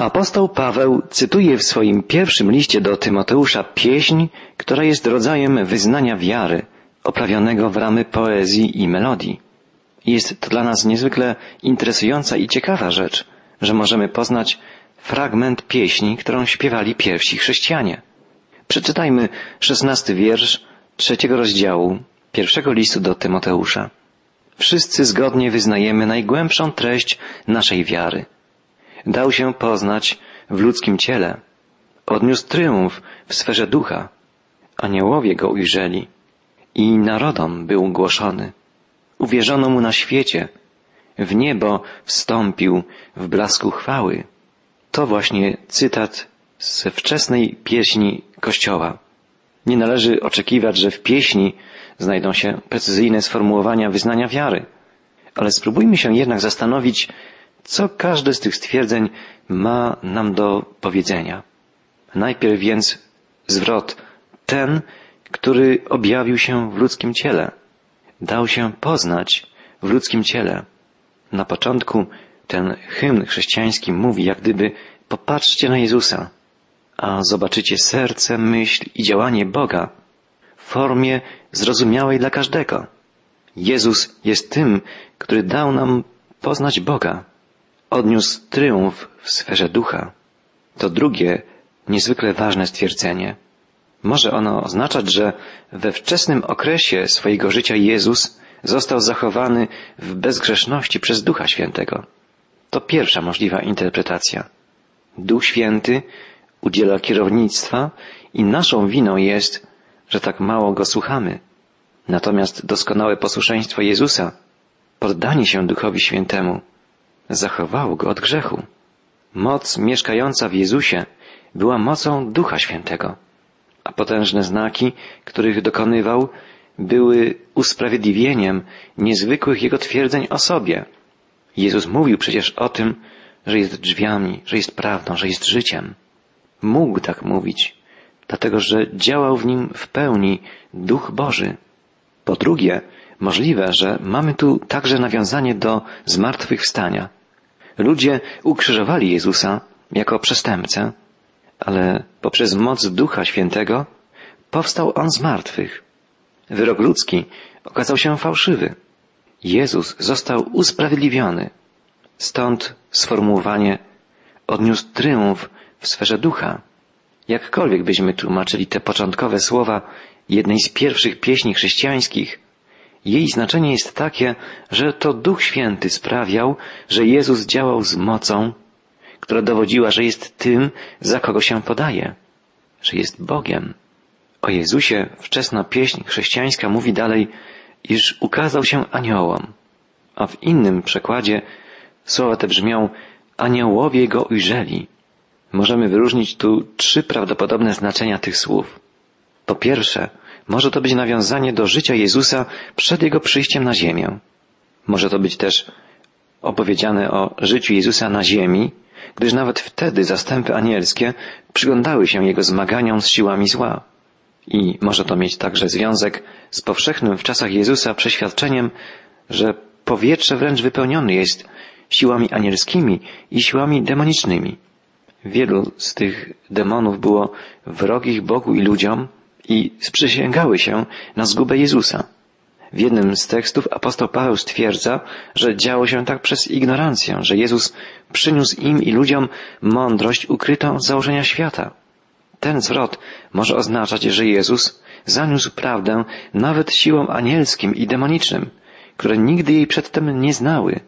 Apostoł Paweł cytuje w swoim pierwszym liście do Tymoteusza pieśń, która jest rodzajem wyznania wiary, oprawionego w ramy poezji i melodii. Jest to dla nas niezwykle interesująca i ciekawa rzecz, że możemy poznać fragment pieśni, którą śpiewali pierwsi chrześcijanie. Przeczytajmy szesnasty wiersz trzeciego rozdziału pierwszego listu do Tymoteusza. Wszyscy zgodnie wyznajemy najgłębszą treść naszej wiary. Dał się poznać w ludzkim ciele. Odniósł triumf w sferze ducha. Aniołowie go ujrzeli i narodom był głoszony. Uwierzono mu na świecie. W niebo wstąpił w blasku chwały. To właśnie cytat ze wczesnej pieśni Kościoła. Nie należy oczekiwać, że w pieśni znajdą się precyzyjne sformułowania wyznania wiary. Ale spróbujmy się jednak zastanowić, co każde z tych stwierdzeń ma nam do powiedzenia. Najpierw więc zwrot ten, który objawił się w ludzkim ciele, dał się poznać w ludzkim ciele. Na początku ten hymn chrześcijański mówi jak gdyby popatrzcie na Jezusa, a zobaczycie serce, myśl i działanie Boga w formie zrozumiałej dla każdego. Jezus jest tym, który dał nam poznać Boga. Odniósł triumf w sferze ducha. To drugie, niezwykle ważne stwierdzenie. Może ono oznaczać, że we wczesnym okresie swojego życia Jezus został zachowany w bezgrzeszności przez Ducha Świętego. To pierwsza możliwa interpretacja. Duch Święty udziela kierownictwa i naszą winą jest, że tak mało go słuchamy. Natomiast doskonałe posłuszeństwo Jezusa, poddanie się Duchowi Świętemu, zachowało go od grzechu. Moc mieszkająca w Jezusie była mocą Ducha Świętego, a potężne znaki, których dokonywał, były usprawiedliwieniem niezwykłych jego twierdzeń o sobie. Jezus mówił przecież o tym, że jest drzwiami, że jest prawdą, że jest życiem. Mógł tak mówić, dlatego że działał w nim w pełni Duch Boży. Po drugie, możliwe, że mamy tu także nawiązanie do zmartwychwstania. Ludzie ukrzyżowali Jezusa jako przestępcę, ale poprzez moc Ducha Świętego powstał On z martwych. Wyrok ludzki okazał się fałszywy. Jezus został usprawiedliwiony. Stąd sformułowanie odniósł triumf w sferze ducha. Jakkolwiek byśmy tłumaczyli te początkowe słowa jednej z pierwszych pieśni chrześcijańskich, jej znaczenie jest takie, że to Duch Święty sprawiał, że Jezus działał z mocą, która dowodziła, że jest tym, za kogo się podaje, że jest Bogiem. O Jezusie wczesna pieśń chrześcijańska mówi dalej, iż ukazał się aniołom, a w innym przekładzie słowa te brzmią aniołowie go ujrzeli. Możemy wyróżnić tu trzy prawdopodobne znaczenia tych słów. Po pierwsze, może to być nawiązanie do życia Jezusa przed Jego przyjściem na ziemię. Może to być też opowiedziane o życiu Jezusa na ziemi, gdyż nawet wtedy zastępy anielskie przyglądały się Jego zmaganiom z siłami zła. I może to mieć także związek z powszechnym w czasach Jezusa przeświadczeniem, że powietrze wręcz wypełnione jest siłami anielskimi i siłami demonicznymi. Wielu z tych demonów było wrogich Bogu i ludziom i sprzysięgały się na zgubę Jezusa. W jednym z tekstów apostoł Paweł stwierdza, że działo się tak przez ignorancję, że Jezus przyniósł im i ludziom mądrość ukrytą z założenia świata. Ten zwrot może oznaczać, że Jezus zaniósł prawdę nawet siłom anielskim i demonicznym, które nigdy jej przedtem nie znały.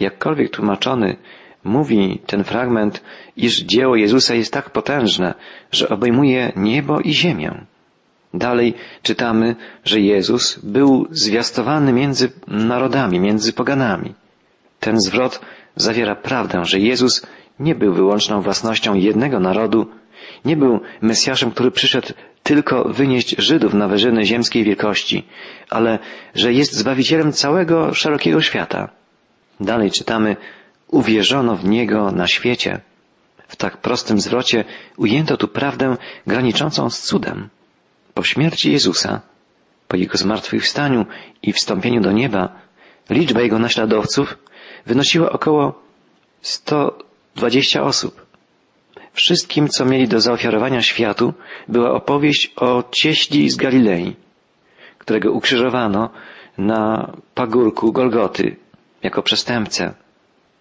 Jakkolwiek tłumaczony mówi ten fragment, iż dzieło Jezusa jest tak potężne, że obejmuje niebo i ziemię. Dalej czytamy, że Jezus był zwiastowany między narodami, między poganami. Ten zwrot zawiera prawdę, że Jezus nie był wyłączną własnością jednego narodu, nie był Mesjaszem, który przyszedł tylko wynieść Żydów na wyżyny ziemskiej wielkości, ale że jest Zbawicielem całego szerokiego świata. Dalej czytamy, uwierzono w Niego na świecie. W tak prostym zwrocie ujęto tu prawdę graniczącą z cudem. Po śmierci Jezusa, po Jego zmartwychwstaniu i wstąpieniu do nieba, liczba Jego naśladowców wynosiła około 120 osób. Wszystkim, co mieli do zaofiarowania światu, była opowieść o cieśli z Galilei, którego ukrzyżowano na pagórku Golgoty jako przestępcę.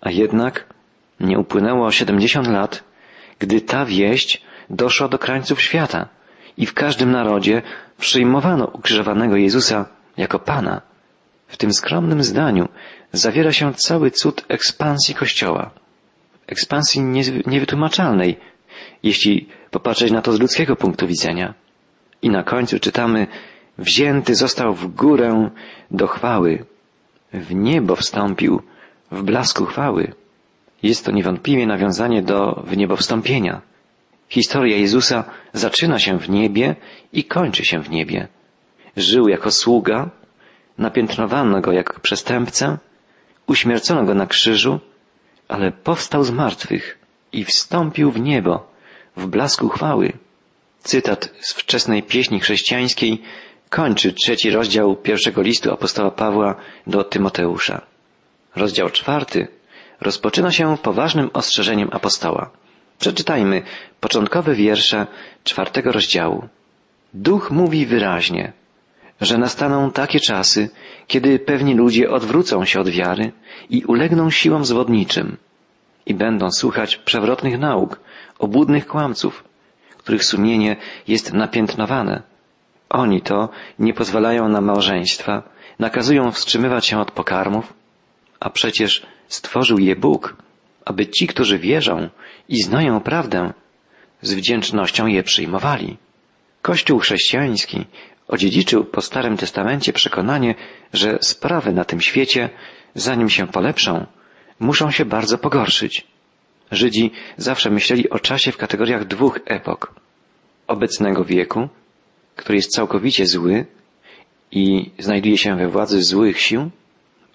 A jednak nie upłynęło siedemdziesiąt lat, gdy ta wieść doszła do krańców świata i w każdym narodzie przyjmowano ukrzyżowanego Jezusa jako Pana. W tym skromnym zdaniu zawiera się cały cud ekspansji Kościoła. Ekspansji niewytłumaczalnej, jeśli popatrzeć na to z ludzkiego punktu widzenia. I na końcu czytamy, wzięty został w górę do chwały, w niebo wstąpił w blasku chwały. Jest to niewątpliwie nawiązanie do wniebowstąpienia. Historia Jezusa zaczyna się w niebie i kończy się w niebie. Żył jako sługa, napiętnowano go jak przestępcę, uśmiercono go na krzyżu, ale powstał z martwych i wstąpił w niebo, w blasku chwały. Cytat z wczesnej pieśni chrześcijańskiej kończy trzeci rozdział pierwszego listu apostoła Pawła do Tymoteusza. Rozdział czwarty rozpoczyna się poważnym ostrzeżeniem apostoła. Przeczytajmy początkowe wiersze czwartego rozdziału. Duch mówi wyraźnie, że nastaną takie czasy, kiedy pewni ludzie odwrócą się od wiary i ulegną siłom zwodniczym i będą słuchać przewrotnych nauk, obłudnych kłamców, których sumienie jest napiętnowane. Oni to nie pozwalają na małżeństwa, nakazują wstrzymywać się od pokarmów, a przecież stworzył je Bóg, aby ci, którzy wierzą i znają prawdę, z wdzięcznością je przyjmowali. Kościół chrześcijański odziedziczył po Starym Testamencie przekonanie, że sprawy na tym świecie, zanim się polepszą, muszą się bardzo pogorszyć. Żydzi zawsze myśleli o czasie w kategoriach dwóch epok. Obecnego wieku, który jest całkowicie zły i znajduje się we władzy złych sił,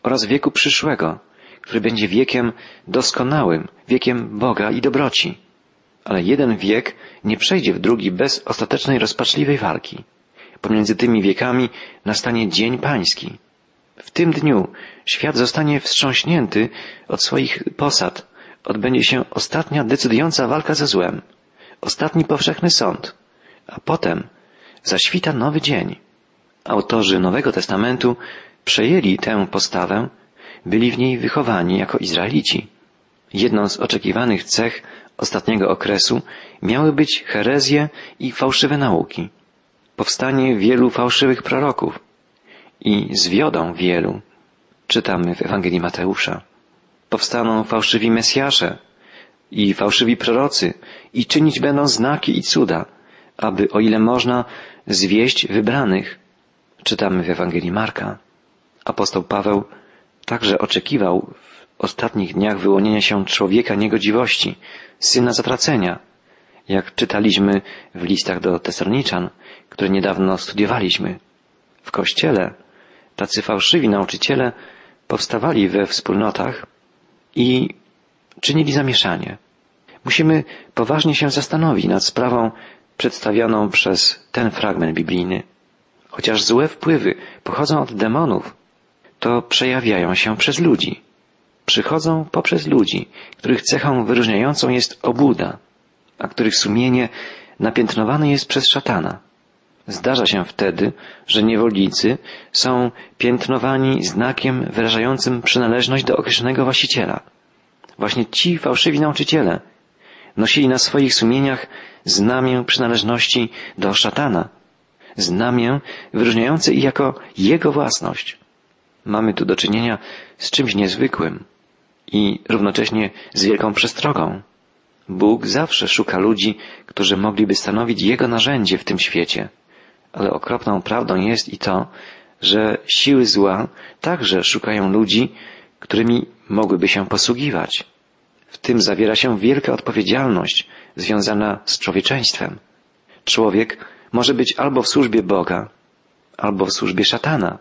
oraz wieku przyszłego, który będzie wiekiem doskonałym, wiekiem Boga i dobroci. Ale jeden wiek nie przejdzie w drugi bez ostatecznej rozpaczliwej walki. Pomiędzy tymi wiekami nastanie Dzień Pański. W tym dniu świat zostanie wstrząśnięty od swoich posad. Odbędzie się ostatnia decydująca walka ze złem, ostatni powszechny sąd, a potem zaświta nowy dzień. Autorzy Nowego Testamentu przejęli tę postawę, byli w niej wychowani jako Izraelici. Jedną z oczekiwanych cech ostatniego okresu miały być herezje i fałszywe nauki, powstanie wielu fałszywych proroków i zwiodą wielu, czytamy w Ewangelii Mateusza. Powstaną fałszywi Mesjasze i fałszywi prorocy i czynić będą znaki i cuda, aby o ile można zwieść wybranych, czytamy w Ewangelii Marka. Apostoł Paweł także oczekiwał w ostatnich dniach wyłonienia się człowieka niegodziwości, syna zatracenia, jak czytaliśmy w listach do Tesaloniczan, które niedawno studiowaliśmy. W kościele tacy fałszywi nauczyciele powstawali we wspólnotach i czynili zamieszanie. Musimy poważnie się zastanowić nad sprawą przedstawioną przez ten fragment biblijny. Chociaż złe wpływy pochodzą od demonów, to przejawiają się przez ludzi. Przychodzą poprzez ludzi, których cechą wyróżniającą jest obuda, a których sumienie napiętnowane jest przez szatana. Zdarza się wtedy, że niewolnicy są piętnowani znakiem wyrażającym przynależność do określonego właściciela. Właśnie ci fałszywi nauczyciele nosili na swoich sumieniach znamię przynależności do szatana, znamię wyróżniające ich jako jego własność. Mamy tu do czynienia z czymś niezwykłym i równocześnie z wielką przestrogą. Bóg zawsze szuka ludzi, którzy mogliby stanowić Jego narzędzie w tym świecie. Ale okropną prawdą jest i to, że siły zła także szukają ludzi, którymi mogłyby się posługiwać. W tym zawiera się wielka odpowiedzialność związana z człowieczeństwem. Człowiek może być albo w służbie Boga, albo w służbie szatana.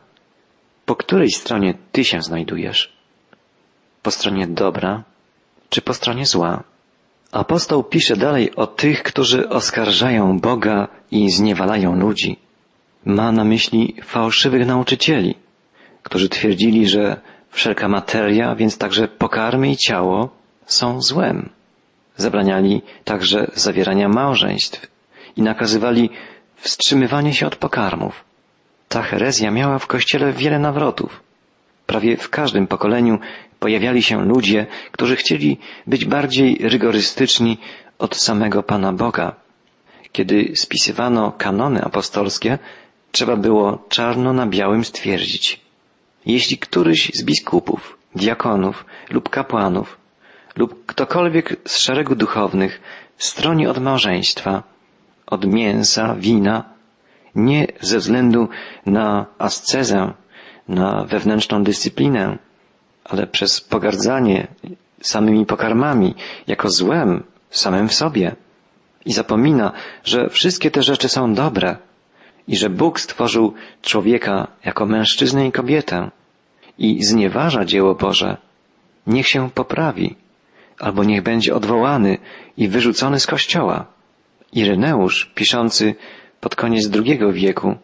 Po której stronie ty się znajdujesz? Po stronie dobra, czy po stronie zła? Apostoł pisze dalej o tych, którzy oskarżają Boga i zniewalają ludzi. Ma na myśli fałszywych nauczycieli, którzy twierdzili, że wszelka materia, więc także pokarmy i ciało są złem. Zabraniali także zawierania małżeństw i nakazywali wstrzymywanie się od pokarmów. Ta herezja miała w Kościele wiele nawrotów. Prawie w każdym pokoleniu pojawiali się ludzie, którzy chcieli być bardziej rygorystyczni od samego Pana Boga. Kiedy spisywano kanony apostolskie, trzeba było czarno na białym stwierdzić. Jeśli któryś z biskupów, diakonów lub kapłanów lub ktokolwiek z szeregu duchownych stroni od małżeństwa, od mięsa, wina, nie ze względu na ascezę, na wewnętrzną dyscyplinę, ale przez pogardzanie samymi pokarmami, jako złem samym w sobie. I zapomina, że wszystkie te rzeczy są dobre i że Bóg stworzył człowieka jako mężczyznę i kobietę i znieważa dzieło Boże, niech się poprawi, albo niech będzie odwołany i wyrzucony z kościoła. Ireneusz, piszący pod koniec II wieku,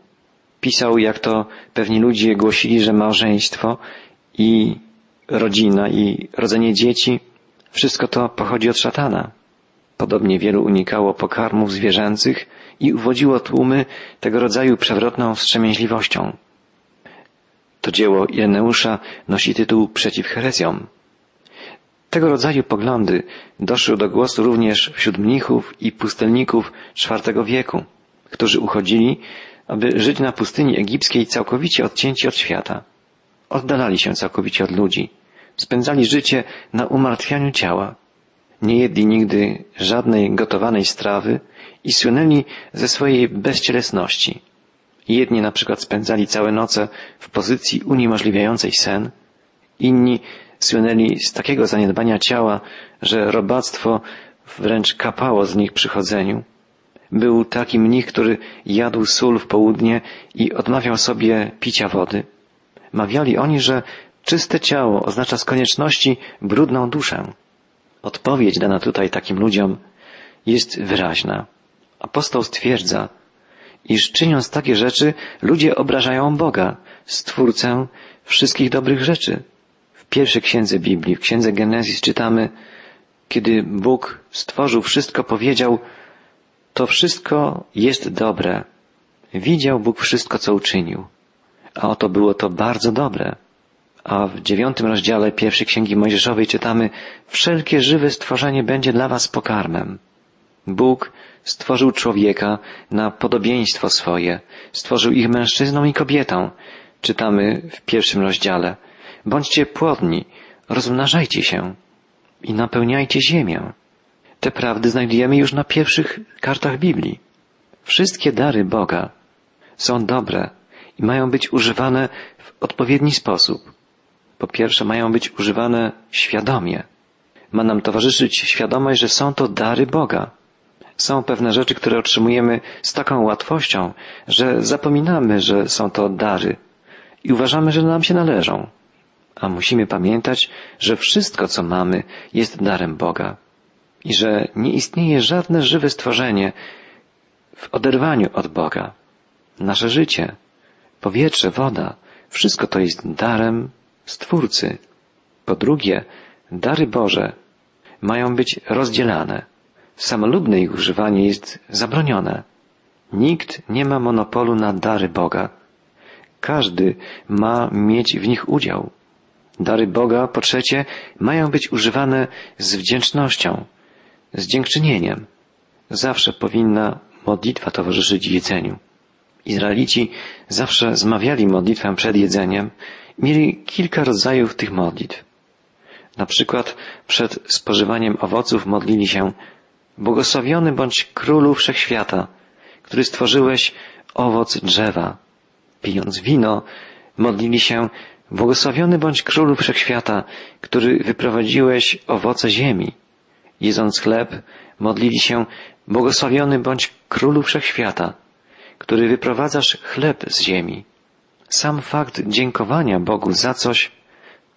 pisał, jak to pewni ludzie głosili, że małżeństwo i rodzina i rodzenie dzieci, wszystko to pochodzi od szatana. Podobnie wielu unikało pokarmów zwierzęcych i uwodziło tłumy tego rodzaju przewrotną wstrzemięźliwością. To dzieło Ireneusza nosi tytuł Przeciw herezjom. Tego rodzaju poglądy doszły do głosu również wśród mnichów i pustelników IV wieku, którzy uchodzili, aby żyć na pustyni egipskiej całkowicie odcięci od świata. Oddalali się całkowicie od ludzi. Spędzali życie na umartwianiu ciała. Nie jedli nigdy żadnej gotowanej strawy i słynęli ze swojej bezcielesności. Jedni na przykład spędzali całe noce w pozycji uniemożliwiającej sen, inni słynęli z takiego zaniedbania ciała, że robactwo wręcz kapało z nich przy chodzeniu. Był taki mnich, który jadł sól w południe i odmawiał sobie picia wody. Mawiali oni, że czyste ciało oznacza z konieczności brudną duszę. Odpowiedź dana tutaj takim ludziom jest wyraźna. Apostoł stwierdza, iż czyniąc takie rzeczy, ludzie obrażają Boga, Stwórcę wszystkich dobrych rzeczy. W pierwszej księdze Biblii, w księdze Genezis czytamy, kiedy Bóg stworzył wszystko, powiedział, to wszystko jest dobre. Widział Bóg wszystko, co uczynił. A oto było to bardzo dobre. A w dziewiątym rozdziale pierwszej księgi Mojżeszowej czytamy, wszelkie żywe stworzenie będzie dla was pokarmem. Bóg stworzył człowieka na podobieństwo swoje, stworzył ich mężczyzną i kobietą. Czytamy w pierwszym rozdziale. Bądźcie płodni, rozmnażajcie się i napełniajcie ziemię. Te prawdy znajdujemy już na pierwszych kartach Biblii. Wszystkie dary Boga są dobre i mają być używane w odpowiedni sposób. Po pierwsze, mają być używane świadomie. Ma nam towarzyszyć świadomość, że są to dary Boga. Są pewne rzeczy, które otrzymujemy z taką łatwością, że zapominamy, że są to dary i uważamy, że nam się należą. A musimy pamiętać, że wszystko, co mamy, jest darem Boga i że nie istnieje żadne żywe stworzenie w oderwaniu od Boga. Nasze życie, powietrze, woda, wszystko to jest darem Stwórcy. Po drugie, dary Boże mają być rozdzielane. Samolubne ich używanie jest zabronione. Nikt nie ma monopolu na dary Boga. Każdy ma mieć w nich udział. Dary Boga, po trzecie, mają być używane z wdzięcznością, z dziękczynieniem. Zawsze powinna modlitwa towarzyszyć jedzeniu. Izraelici zawsze zmawiali modlitwę przed jedzeniem, mieli kilka rodzajów tych modlitw. Na przykład przed spożywaniem owoców modlili się Błogosławiony bądź królu wszechświata, który stworzyłeś owoc drzewa. Pijąc wino, modlili się Błogosławiony bądź królu wszechświata, który wyprowadziłeś owoce ziemi. Jedząc chleb, modlili się Błogosławiony bądź królu wszechświata, który wyprowadzasz chleb z ziemi. Sam fakt dziękowania Bogu za coś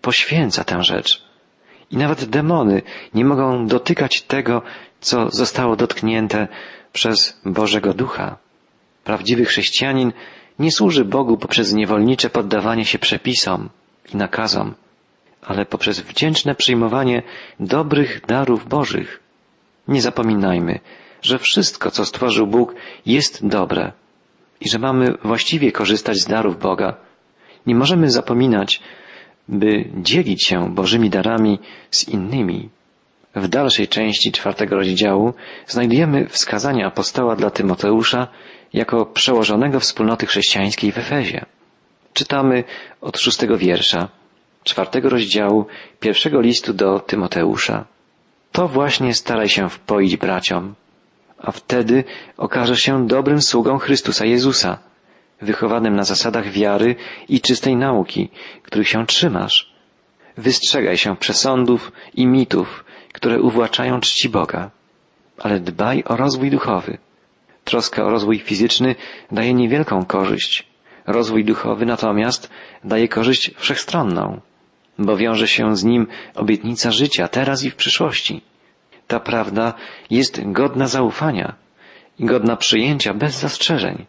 poświęca tę rzecz. I nawet demony nie mogą dotykać tego, co zostało dotknięte przez Bożego Ducha. Prawdziwy chrześcijanin nie służy Bogu poprzez niewolnicze poddawanie się przepisom i nakazom, ale poprzez wdzięczne przyjmowanie dobrych darów Bożych. Nie zapominajmy, że wszystko, co stworzył Bóg, jest dobre i że mamy właściwie korzystać z darów Boga. Nie możemy zapominać, by dzielić się Bożymi darami z innymi. W dalszej części czwartego rozdziału znajdujemy wskazania apostoła dla Tymoteusza jako przełożonego wspólnoty chrześcijańskiej w Efezie. Czytamy od szóstego wiersza czwartego rozdziału pierwszego listu do Tymoteusza. To właśnie staraj się wpoić braciom, a wtedy okaże się dobrym sługą Chrystusa Jezusa, wychowanym na zasadach wiary i czystej nauki, których się trzymasz. Wystrzegaj się przesądów i mitów, które uwłaczają czci Boga, ale dbaj o rozwój duchowy. Troska o rozwój fizyczny daje niewielką korzyść. Rozwój duchowy natomiast daje korzyść wszechstronną, bo wiąże się z nim obietnica życia teraz i w przyszłości. Ta prawda jest godna zaufania i godna przyjęcia bez zastrzeżeń.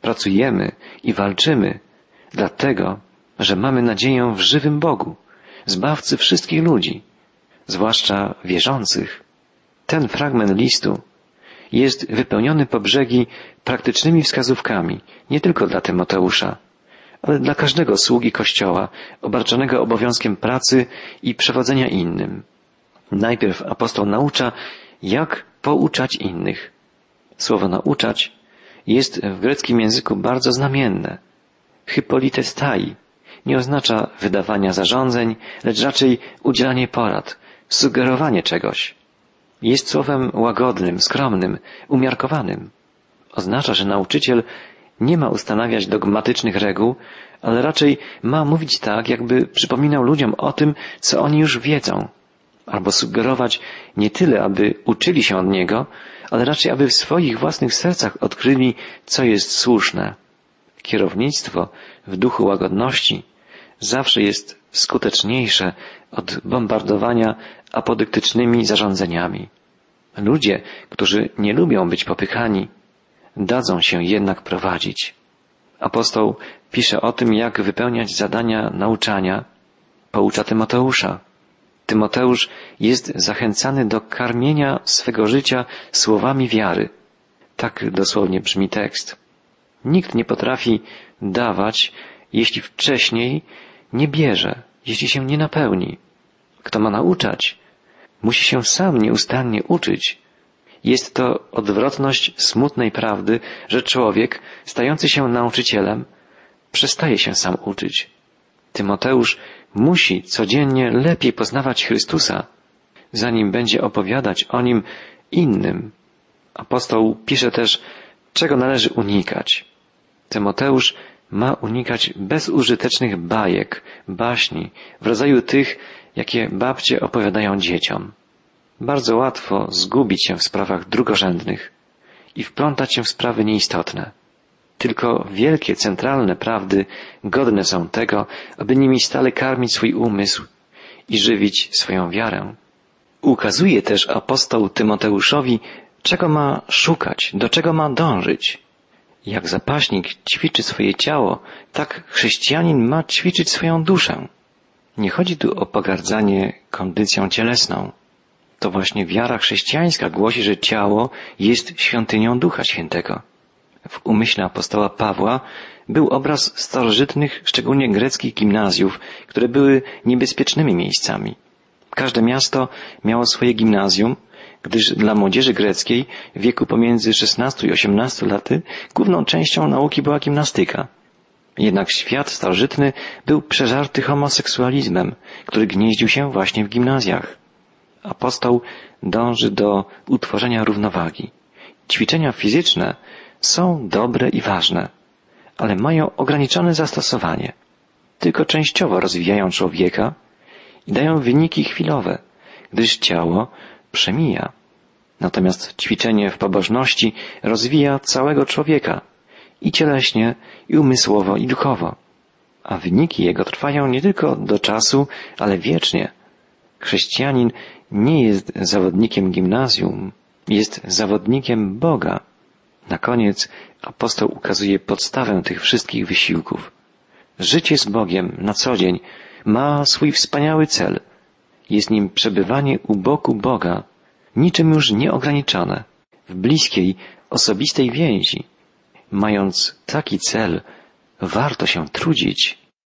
Pracujemy i walczymy, dlatego, że mamy nadzieję w żywym Bogu, zbawcy wszystkich ludzi, zwłaszcza wierzących. Ten fragment listu jest wypełniony po brzegi praktycznymi wskazówkami, nie tylko dla Tymoteusza, ale dla każdego sługi Kościoła, obarczonego obowiązkiem pracy i przewodzenia innym. Najpierw apostoł naucza, jak pouczać innych. Słowo nauczać jest w greckim języku bardzo znamienne. Hypolitestai nie oznacza wydawania zarządzeń, lecz raczej udzielanie porad, sugerowanie czegoś. Jest słowem łagodnym, skromnym, umiarkowanym. Oznacza, że nauczyciel nie ma ustanawiać dogmatycznych reguł, ale raczej ma mówić tak, jakby przypominał ludziom o tym, co oni już wiedzą, albo sugerować nie tyle, aby uczyli się od niego, ale raczej, aby w swoich własnych sercach odkryli, co jest słuszne. Kierownictwo w duchu łagodności zawsze jest skuteczniejsze od bombardowania apodyktycznymi zarządzeniami. Ludzie, którzy nie lubią być popychani, dadzą się jednak prowadzić. Apostoł pisze o tym, jak wypełniać zadania nauczania, poucza Tymoteusza. Tymoteusz jest zachęcany do karmienia swego życia słowami wiary. Tak dosłownie brzmi tekst. Nikt nie potrafi dawać, jeśli wcześniej nie bierze, jeśli się nie napełni. Kto ma nauczać, musi się sam nieustannie uczyć. Jest to odwrotność smutnej prawdy, że człowiek, stający się nauczycielem, przestaje się sam uczyć. Tymoteusz musi codziennie lepiej poznawać Chrystusa, zanim będzie opowiadać o nim innym. Apostoł pisze też, czego należy unikać. Tymoteusz ma unikać bezużytecznych bajek, baśni, w rodzaju tych, jakie babcie opowiadają dzieciom. Bardzo łatwo zgubić się w sprawach drugorzędnych i wplątać się w sprawy nieistotne. Tylko wielkie, centralne prawdy godne są tego, aby nimi stale karmić swój umysł i żywić swoją wiarę. Ukazuje też apostoł Tymoteuszowi, czego ma szukać, do czego ma dążyć. Jak zapaśnik ćwiczy swoje ciało, tak chrześcijanin ma ćwiczyć swoją duszę. Nie chodzi tu o pogardzanie kondycją cielesną. To właśnie wiara chrześcijańska głosi, że ciało jest świątynią Ducha Świętego. W umyśle apostoła Pawła był obraz starożytnych, szczególnie greckich gimnazjów, które były niebezpiecznymi miejscami. Każde miasto miało swoje gimnazjum, gdyż dla młodzieży greckiej w wieku pomiędzy 16 i 18 laty główną częścią nauki była gimnastyka. Jednak świat starożytny był przeżarty homoseksualizmem, który gnieździł się właśnie w gimnazjach. Apostoł dąży do utworzenia równowagi. Ćwiczenia fizyczne są dobre i ważne, ale mają ograniczone zastosowanie. Tylko częściowo rozwijają człowieka i dają wyniki chwilowe, gdyż ciało przemija. Natomiast ćwiczenie w pobożności rozwija całego człowieka i cieleśnie, i umysłowo, i duchowo. A wyniki jego trwają nie tylko do czasu, ale wiecznie. Chrześcijanin nie jest zawodnikiem gimnazjum, jest zawodnikiem Boga. Na koniec apostoł ukazuje podstawę tych wszystkich wysiłków. Życie z Bogiem na co dzień ma swój wspaniały cel. Jest nim przebywanie u boku Boga niczym już nieograniczone, w bliskiej, osobistej więzi. Mając taki cel, warto się trudzić.